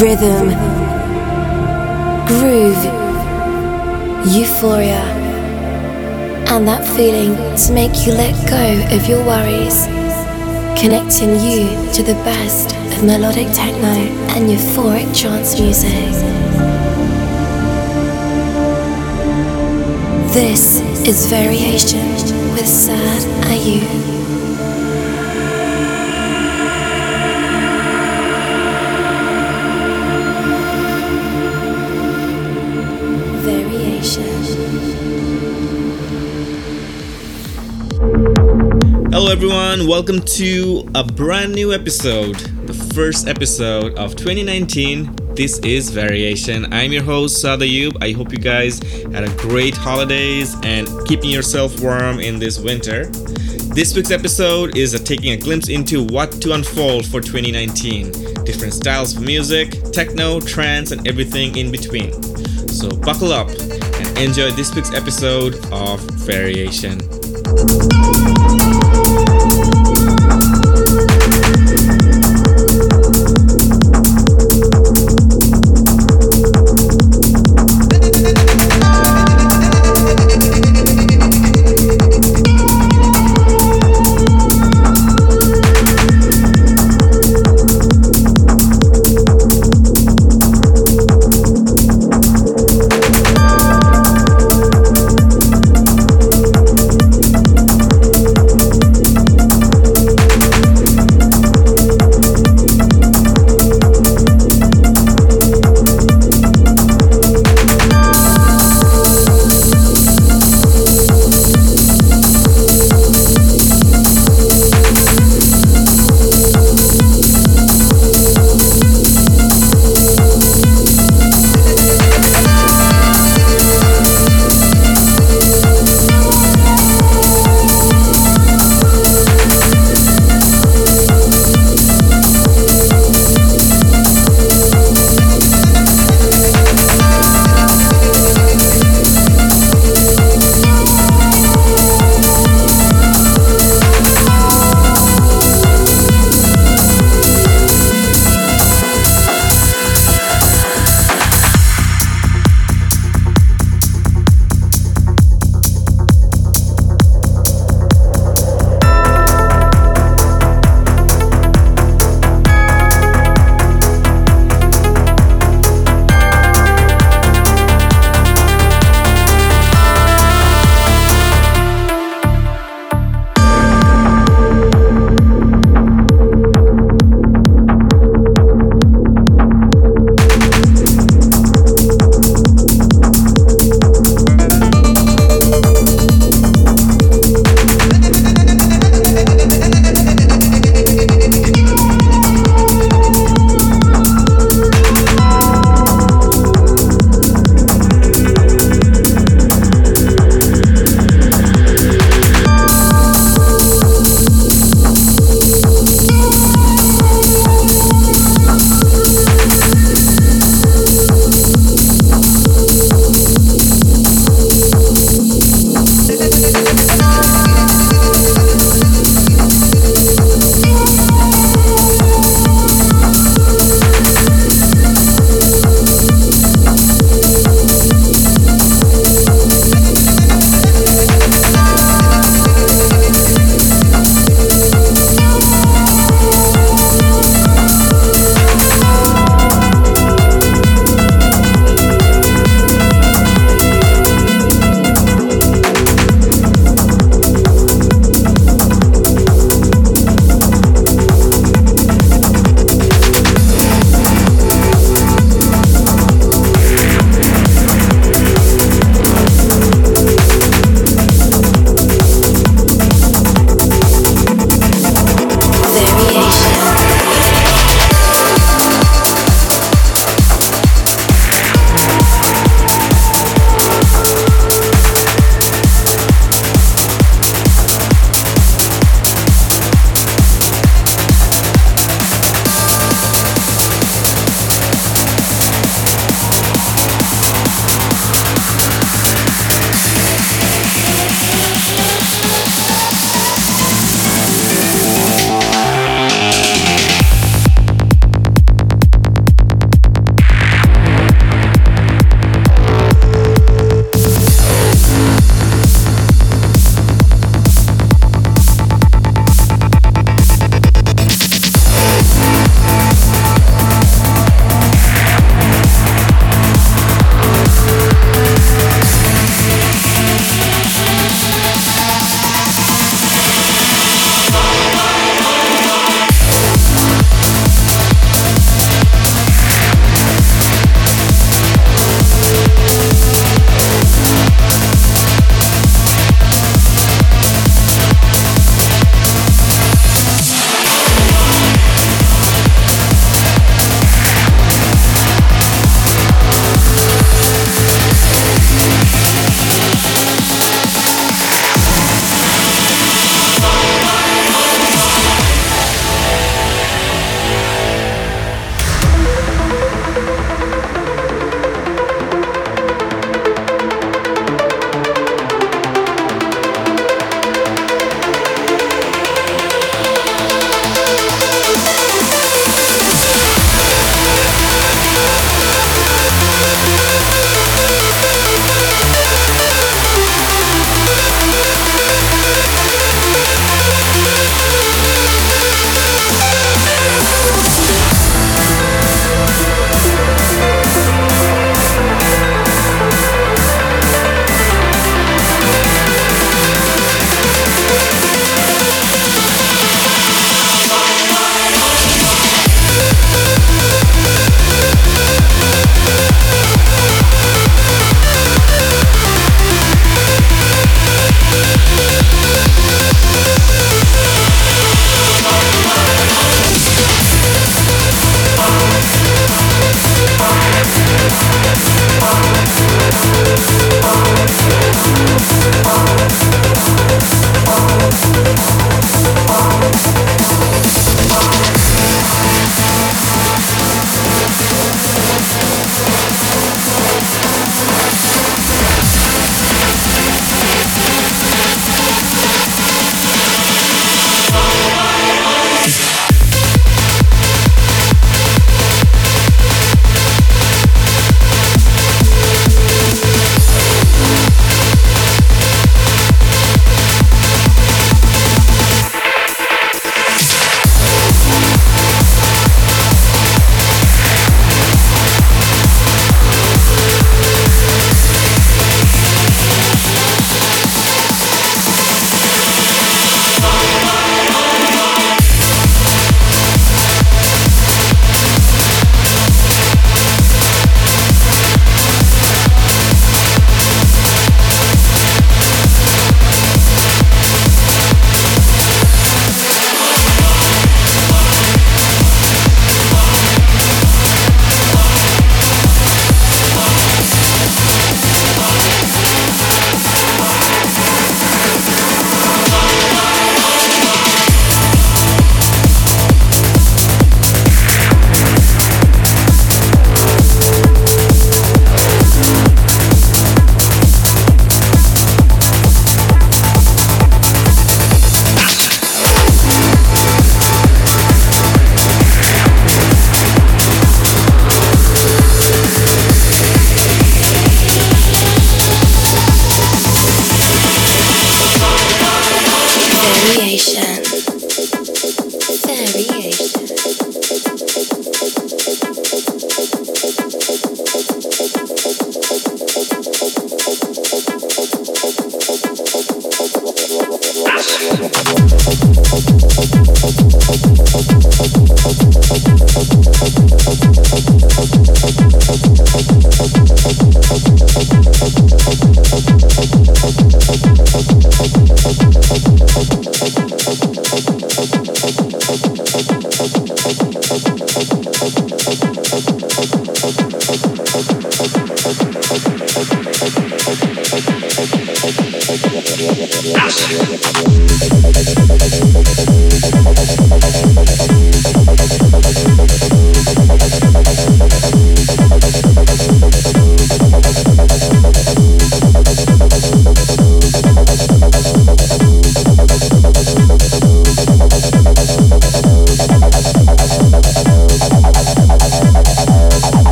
rhythm, groove, euphoria, and that feeling to make you let go of your worries, connecting you to the best of melodic techno and euphoric trance music. This is Variation with Sad Ayu. Hello, everyone. Welcome to a brand new episode, the first episode of 2019. This is Variation. I'm your host, Sada Yub. I hope you guys had a great holidays and keeping yourself warm in this winter. This week's episode is a taking a glimpse into what to unfold for 2019 different styles of music, techno, trance, and everything in between. So, buckle up and enjoy this week's episode of Variation thank you.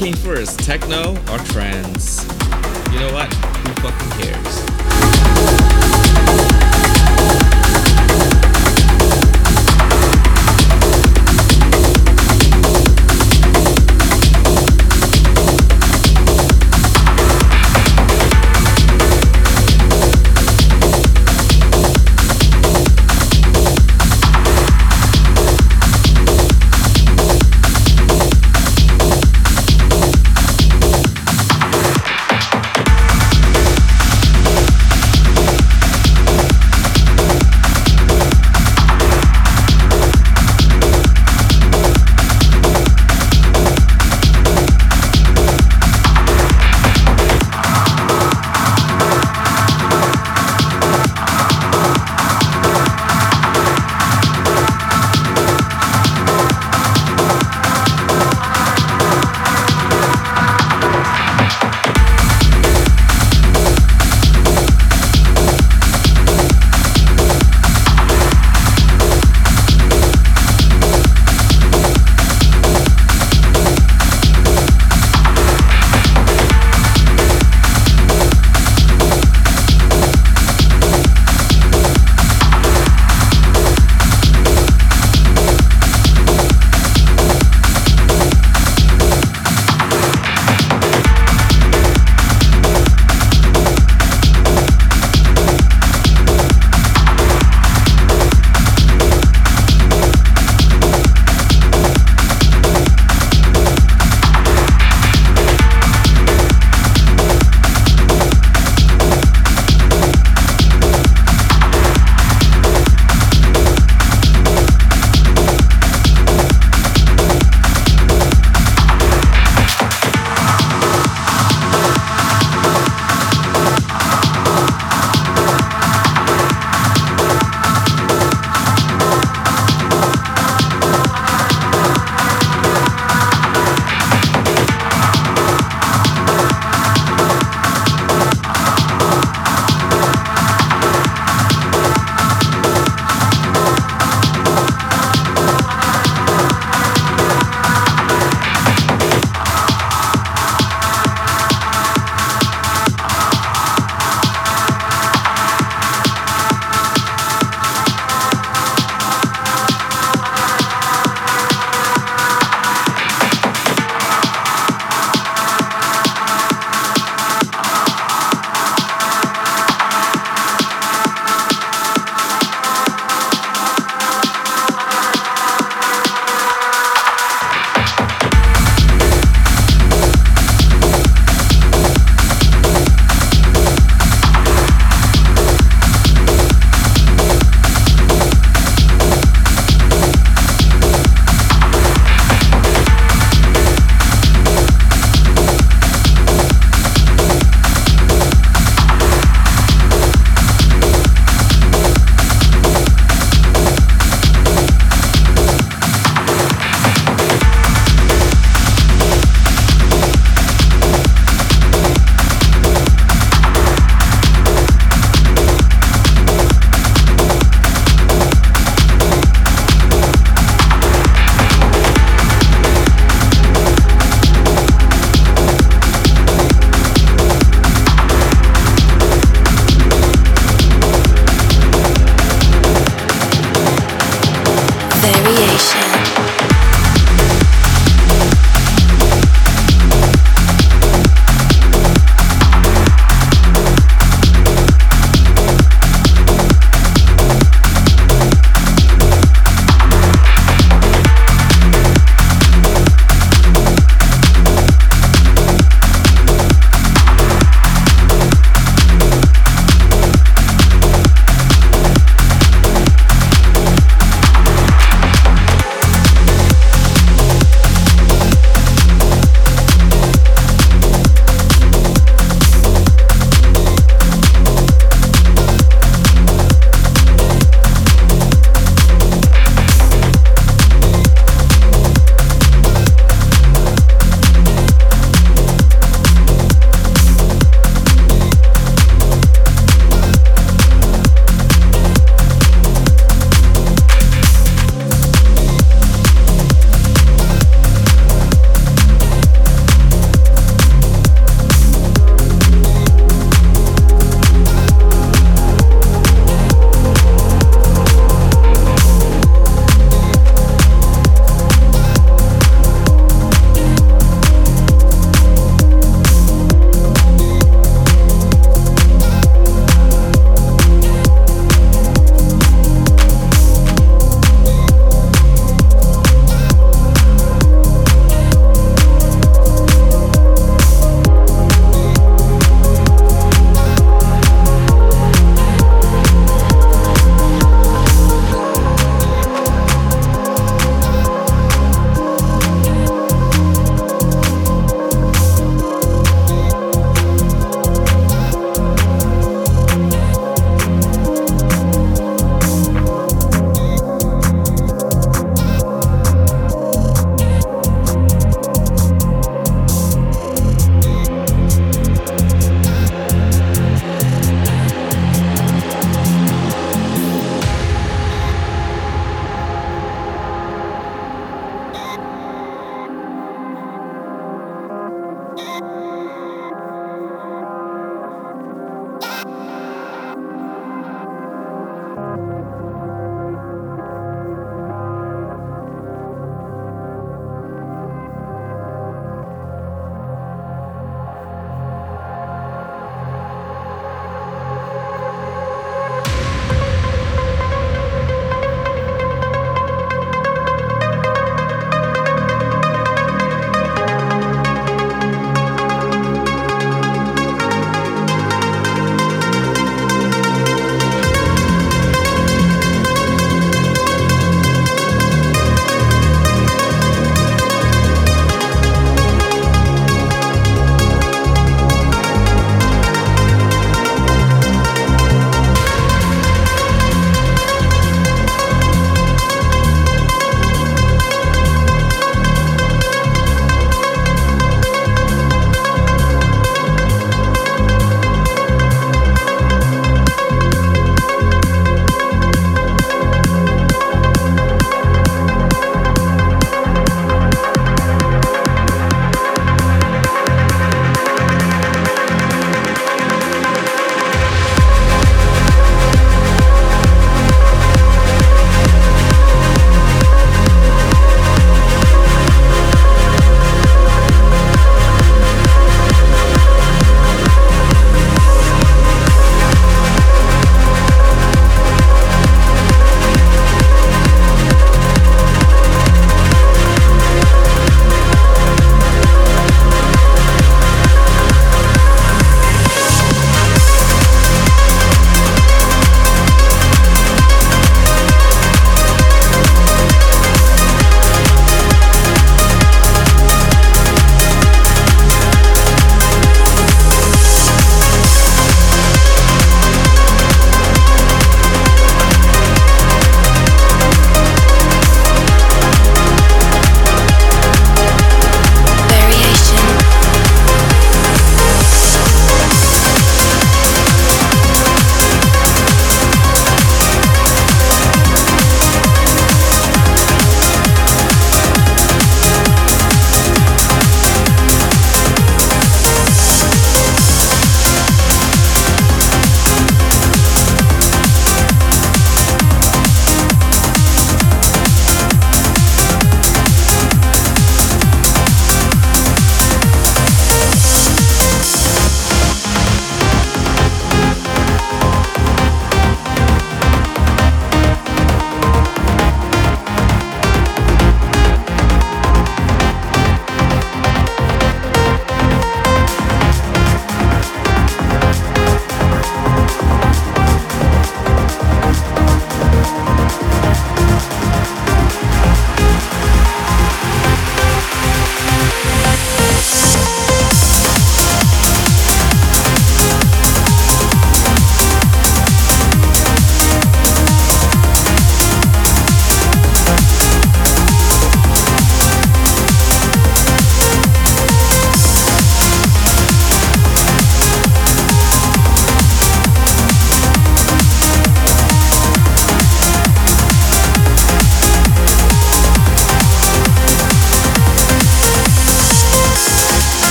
came first, techno or trance? You know what? Who fucking cares?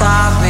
Stop me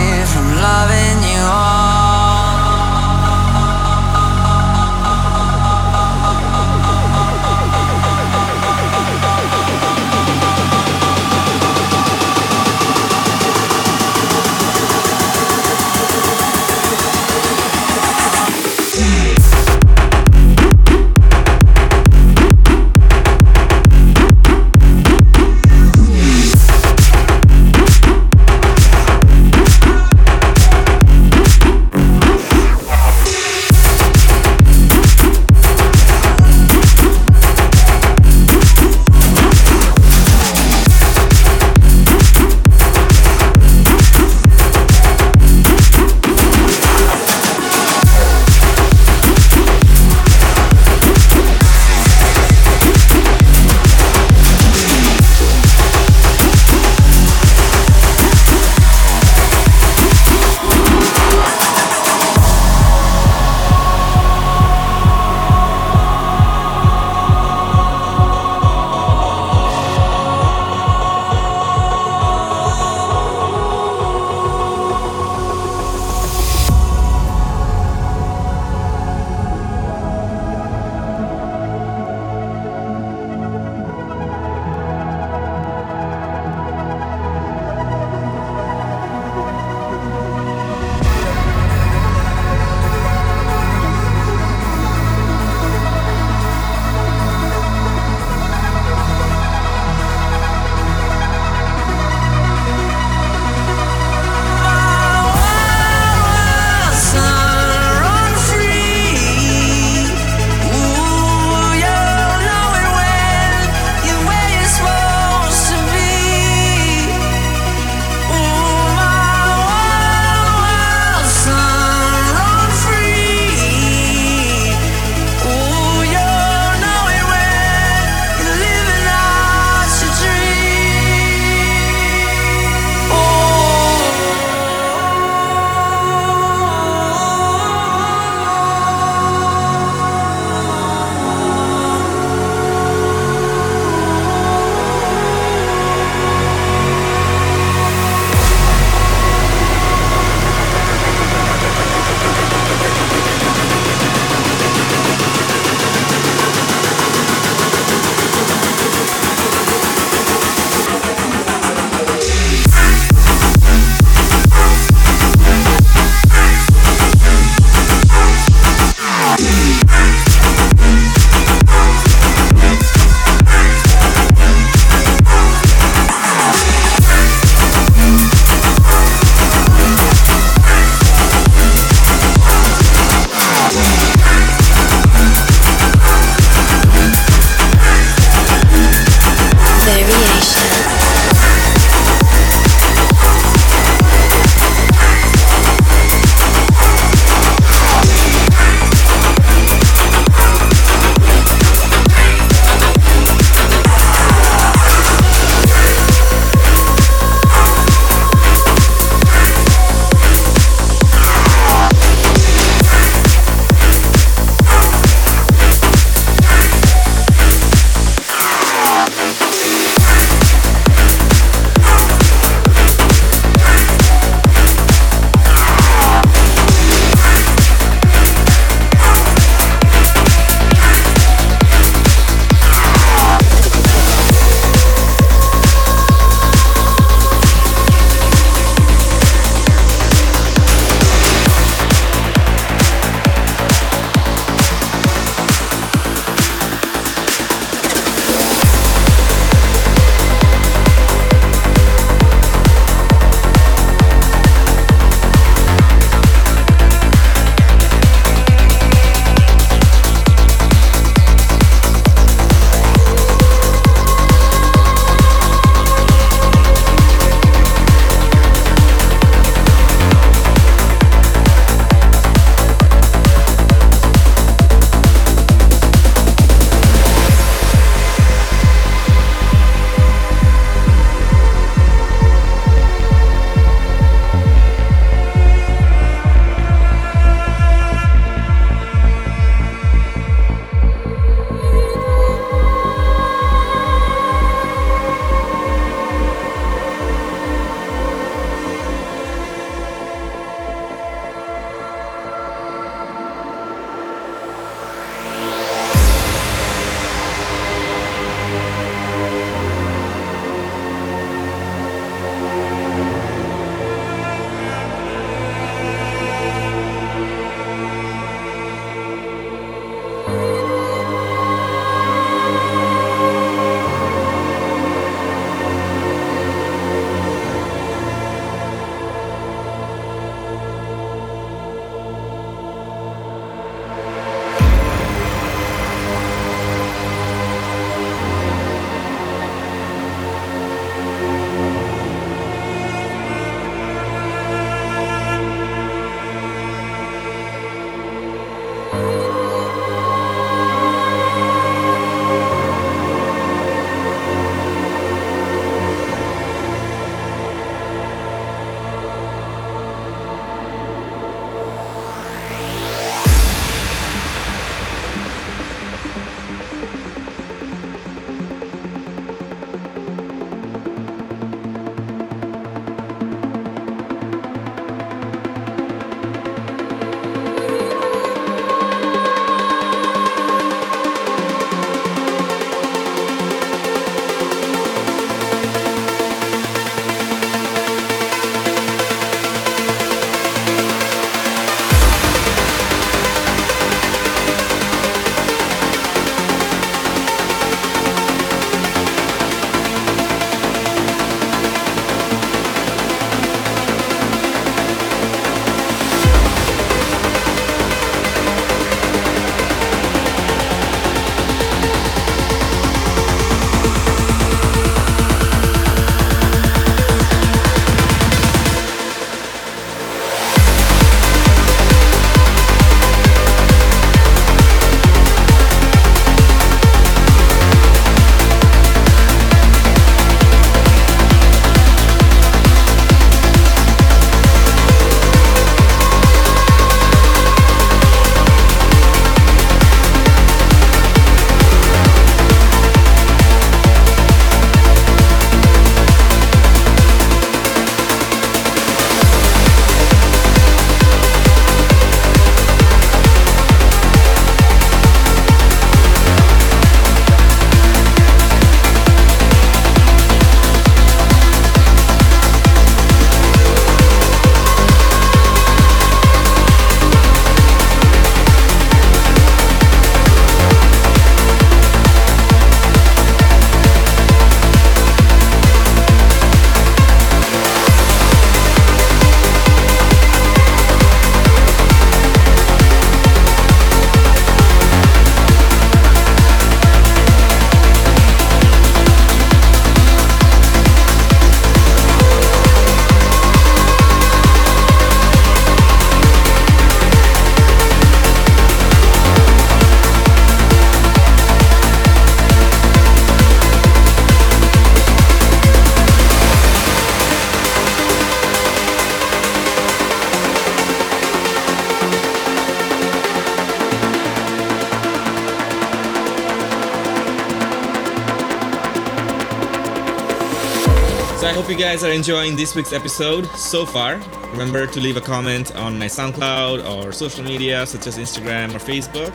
you guys are enjoying this week's episode so far. Remember to leave a comment on my SoundCloud or social media such as Instagram or Facebook,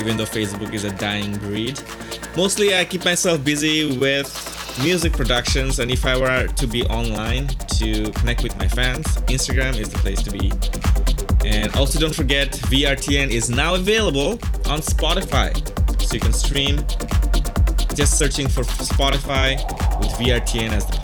even though Facebook is a dying breed. Mostly, I keep myself busy with music productions, and if I were to be online to connect with my fans, Instagram is the place to be. And also, don't forget, VRTN is now available on Spotify, so you can stream just searching for Spotify with VRTN as the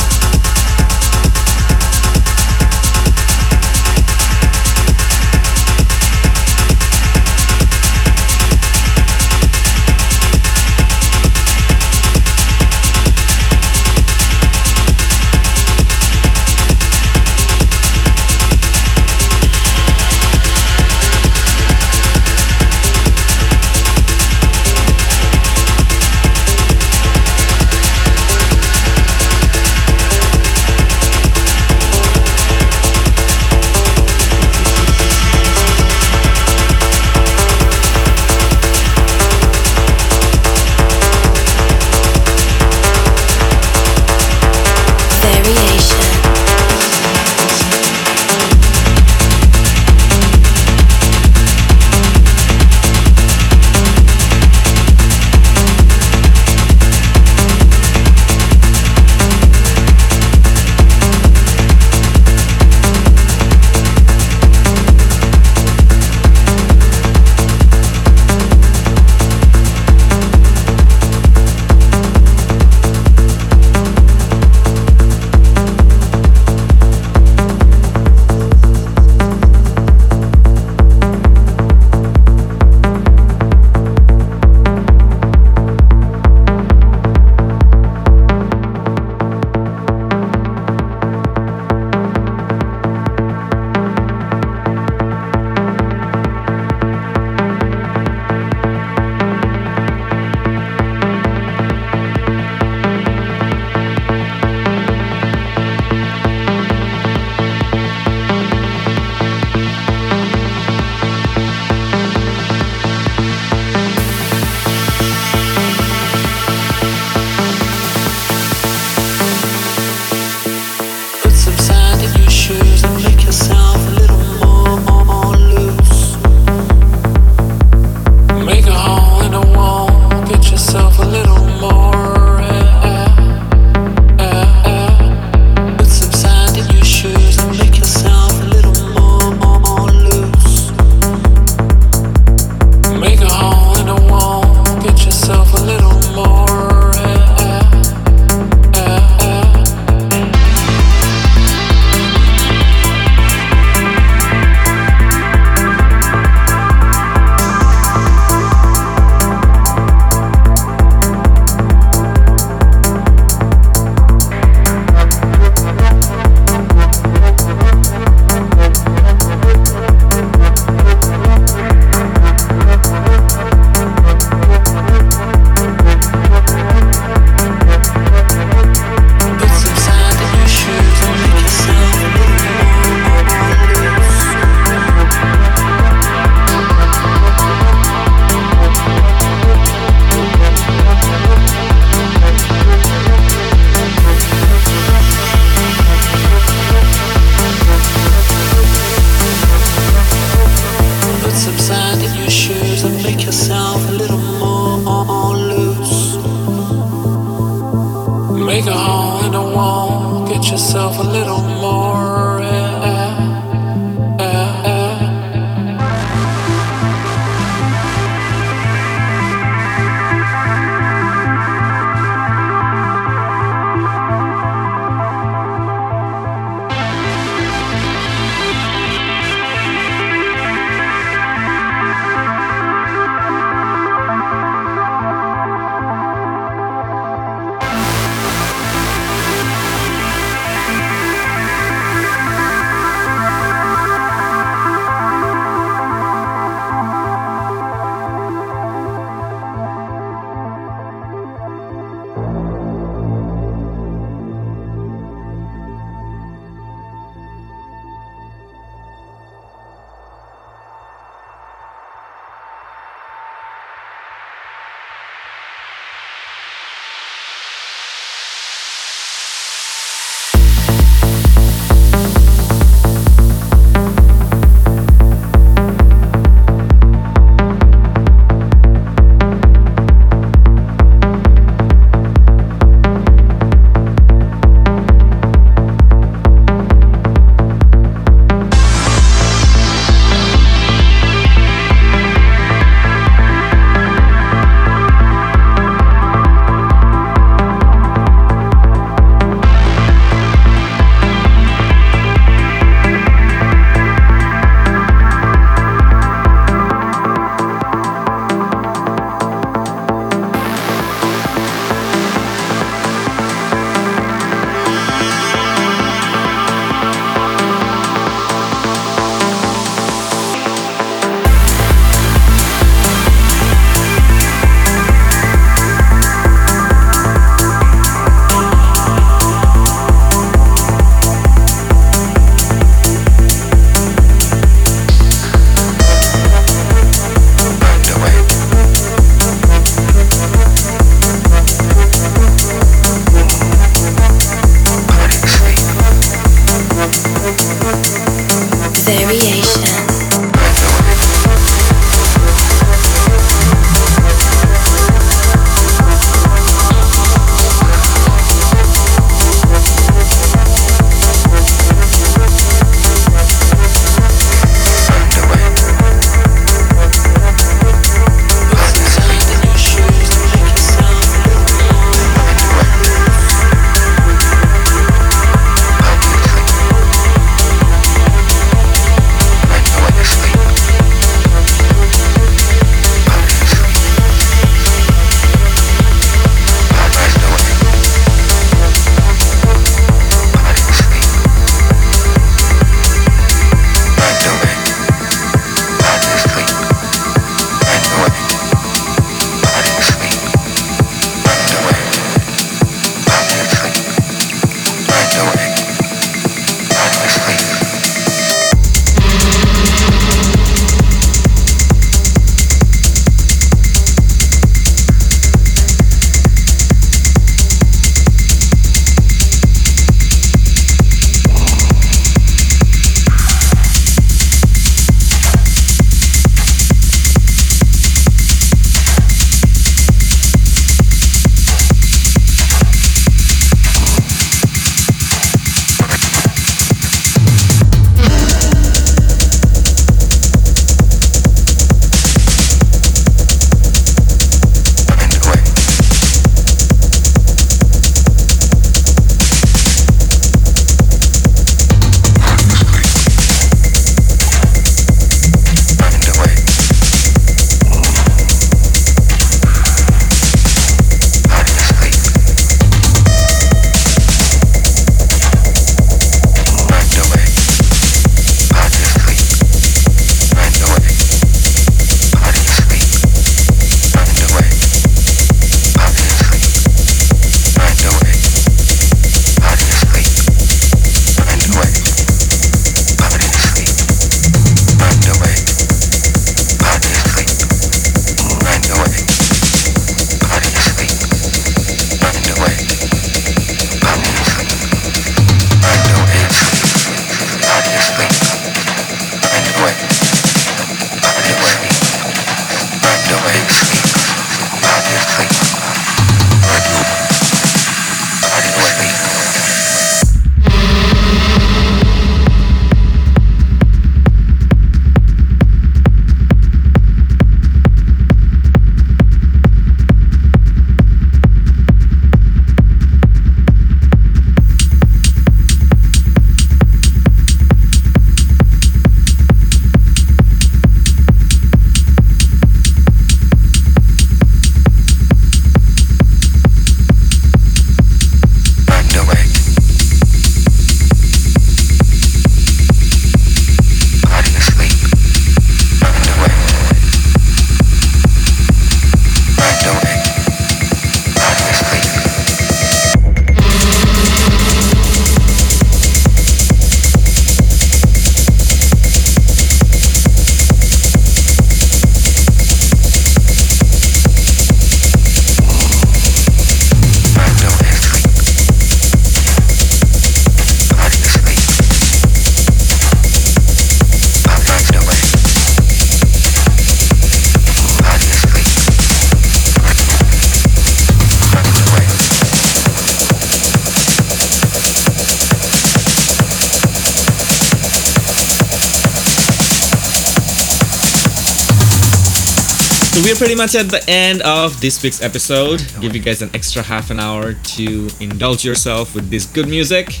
Pretty much at the end of this week's episode. Give you guys an extra half an hour to indulge yourself with this good music.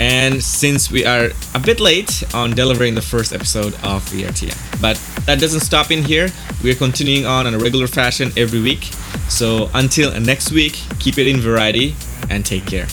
And since we are a bit late on delivering the first episode of VRTN, but that doesn't stop in here. We're continuing on in a regular fashion every week. So until next week, keep it in variety and take care.